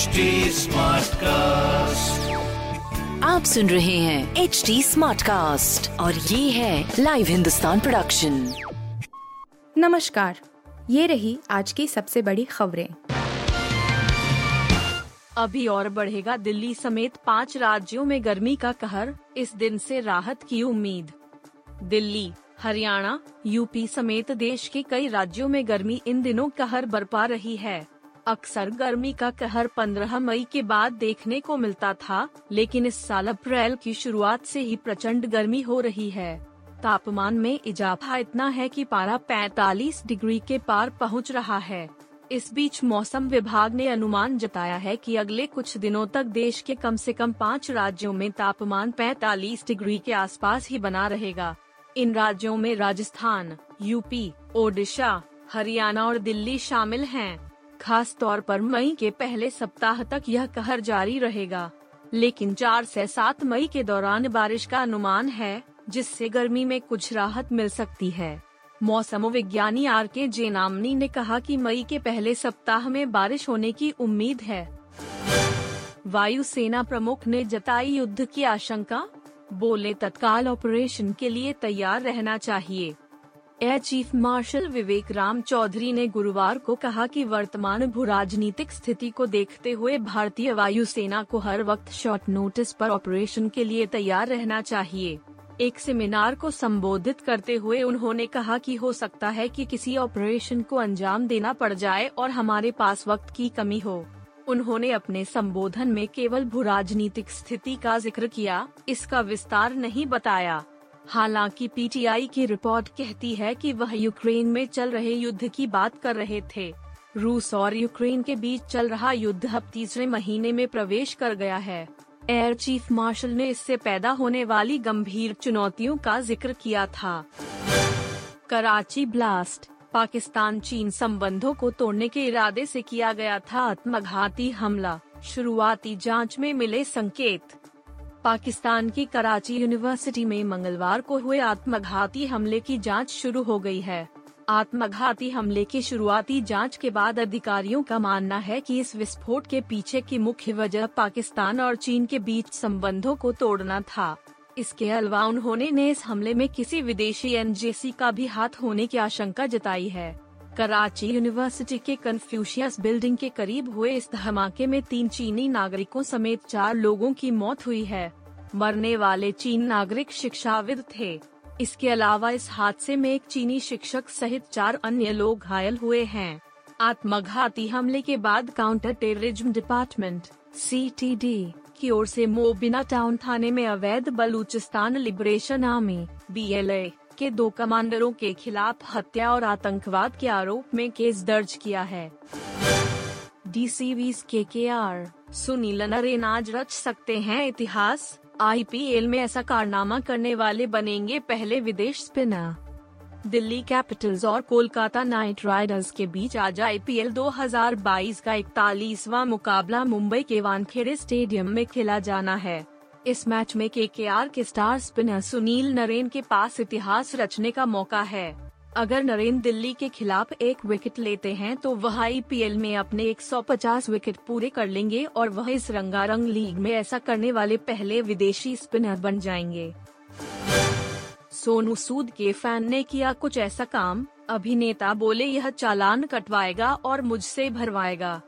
HD cast आप सुन रहे हैं एच डी स्मार्ट कास्ट और ये है लाइव हिंदुस्तान प्रोडक्शन नमस्कार ये रही आज की सबसे बड़ी खबरें। अभी और बढ़ेगा दिल्ली समेत पाँच राज्यों में गर्मी का कहर इस दिन से राहत की उम्मीद। दिल्ली हरियाणा यूपी समेत देश के कई राज्यों में गर्मी इन दिनों कहर बरपा रही है। अक्सर गर्मी का कहर 15 मई के बाद देखने को मिलता था, लेकिन इस साल अप्रैल की शुरुआत से ही प्रचंड गर्मी हो रही है। तापमान में इजाफा इतना है कि पारा 45 डिग्री के पार पहुँच रहा है। इस बीच मौसम विभाग ने अनुमान जताया है कि अगले कुछ दिनों तक देश के कम से कम पाँच राज्यों में तापमान 45 डिग्री के आसपास ही बना रहेगा। इन राज्यों में राजस्थान, यूपी, ओडिशा, हरियाणा और दिल्ली शामिल हैं। खास तौर पर मई के पहले सप्ताह तक यह कहर जारी रहेगा। लेकिन चार से सात मई के दौरान बारिश का अनुमान है, जिससे गर्मी में कुछ राहत मिल सकती है। मौसम विज्ञानी आर के जेनामनी ने कहा कि मई के पहले सप्ताह में बारिश होने की उम्मीद है। वायुसेना प्रमुख ने जताई युद्ध की आशंका, बोले, तत्काल ऑपरेशन के लिए तैयार रहना चाहिए। Air chief marshal Vivek Ram Chaudhari ने गुरुवार को कहा कि वर्तमान भू राजनीतिक स्थिति को देखते हुए भारतीय वायुसेना को हर वक्त शॉर्ट नोटिस पर ऑपरेशन के लिए तैयार रहना चाहिए। एक सेमिनार को संबोधित करते हुए उन्होंने कहा कि हो सकता है कि किसी ऑपरेशन को अंजाम देना पड़ जाए और हमारे पास वक्त की कमी हो। उन्होंने अपने संबोधन में केवल भू राजनीतिक स्थिति का ज़िक्र किया, इसका विस्तार नहीं बताया। हालाँकि पीटीआई की रिपोर्ट कहती है कि वह यूक्रेन में चल रहे युद्ध की बात कर रहे थे। रूस और यूक्रेन के बीच चल रहा युद्ध अब तीसरे महीने में प्रवेश कर गया है। एयर चीफ मार्शल ने इससे पैदा होने वाली गंभीर चुनौतियों का ज़िक्र किया था। कराची ब्लास्ट, पाकिस्तान चीन संबंधों को तोड़ने के इरादे से किया गया था आत्मघाती हमला। शुरुआती जाँच में मिले संकेत। पाकिस्तान की कराची यूनिवर्सिटी में मंगलवार को हुए आत्मघाती हमले की जाँच शुरू हो गई है। आत्मघाती हमले की शुरुआती जाँच के बाद अधिकारियों का मानना है कि इस विस्फोट के पीछे की मुख्य वजह पाकिस्तान और चीन के बीच संबंधों को तोड़ना था। इसके अलावा उन्होंने ने इस हमले में किसी विदेशी एनजेसी का भी हाथ होने की आशंका जताई है। कराची यूनिवर्सिटी के कन्फ्यूशियस बिल्डिंग के करीब हुए इस धमाके में तीन चीनी नागरिकों समेत चार लोगों की मौत हुई है। मरने वाले चीन नागरिक शिक्षाविद थे। इसके अलावा इस हादसे में एक चीनी शिक्षक सहित चार अन्य लोग घायल हुए हैं। आत्मघाती हमले के बाद काउंटर टेररिज्म डिपार्टमेंट सीटीडी की ओर से मोबिना टाउन थाने में अवैध बलूचिस्तान लिबरेशन आर्मी बीएलए के दो कमांडरों के खिलाफ हत्या और आतंकवाद के आरोप में केस दर्ज किया है। डीसीवी के के आर सुनील नरेन आज रच सकते हैं इतिहास। आईपीएल में ऐसा कारनामा करने वाले बनेंगे पहले विदेश स्पिनर। दिल्ली कैपिटल्स और कोलकाता नाइट राइडर्स के बीच आज आईपीएल 2022 का इकतालीसवा मुकाबला मुंबई के वानखेड़े स्टेडियम में खेला जाना है। इस मैच में के के स्टार स्पिनर सुनील नरेन के पास इतिहास रचने का मौका है। अगर नरेन दिल्ली के खिलाफ एक विकेट लेते हैं तो वह आईपीएल में अपने 150 विकेट पूरे कर लेंगे और वह इस रंगारंग लीग में ऐसा करने वाले पहले विदेशी स्पिनर बन जाएँगे। सोनू सूद के फ़ैन ने किया कुछ ऐसा काम, अभिनेता बोले यह चालान कटवाएगा और मुझसे भरवाएगा।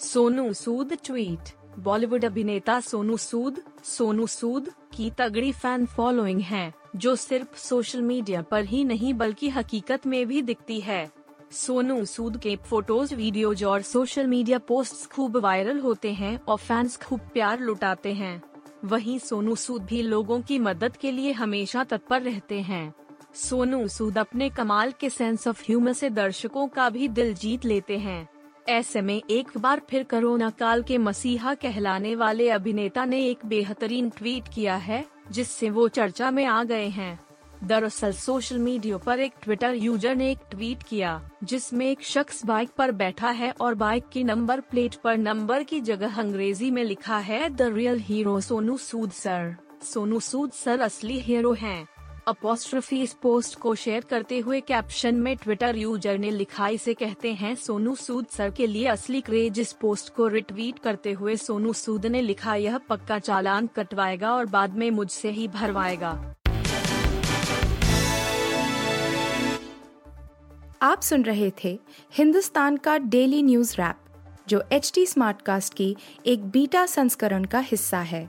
सोनू सूद ट्वीट, बॉलीवुड अभिनेता सोनू सूद सोनू सूद की तगड़ी फ़ैन फॉलोइंग है, जो सिर्फ़ सोशल मीडिया पर ही नहीं बल्कि हकीकत में भी दिखती है। सोनू सूद के फ़ोटोज़ वीडियोज़ और सोशल मीडिया पोस्ट्स खूब वायरल होते हैं और फैंस खूब प्यार लुटाते हैं। वहीं सोनू सूद भी लोगों की मदद के लिए हमेशा तत्पर रहते हैं। सोनू सूद अपने कमाल के सेंस ऑफ़ ह्यूमर से दर्शकों का भी दिल जीत लेते हैं। ऐसे में एक बार फिर कोरोना काल के मसीहा कहलाने वाले अभिनेता ने एक बेहतरीन ट्वीट किया है, जिससे वो चर्चा में आ गए हैं। दरअसल सोशल मीडिया पर एक ट्विटर यूज़र ने एक ट्वीट किया, जिसमें एक शख्स बाइक पर बैठा है और बाइक की नंबर प्लेट पर नंबर की जगह अंग्रेज़ी में लिखा है, the real hero Sonu Sood sir. Sonu Sood sir असली हीरो हैं। अपोस्ट्रफी इस पोस्ट को शेयर करते हुए कैप्शन में ट्विटर यूज़र ने लिखा। इसे कहते हैं, सोनू सूद सर के लिए असली क्रेज इस पोस्ट को रिट्वीट करते हुए सोनू सूद ने लिखा, यह पक्का चालान कटवाएगा और बाद में मुझसे ही भरवाएगा। आप सुन रहे थे हिंदुस्तान का डेली न्यूज़ रैप, जो एच टी स्मार्टकास्ट की एक बीटा संस्करण का हिस्सा है।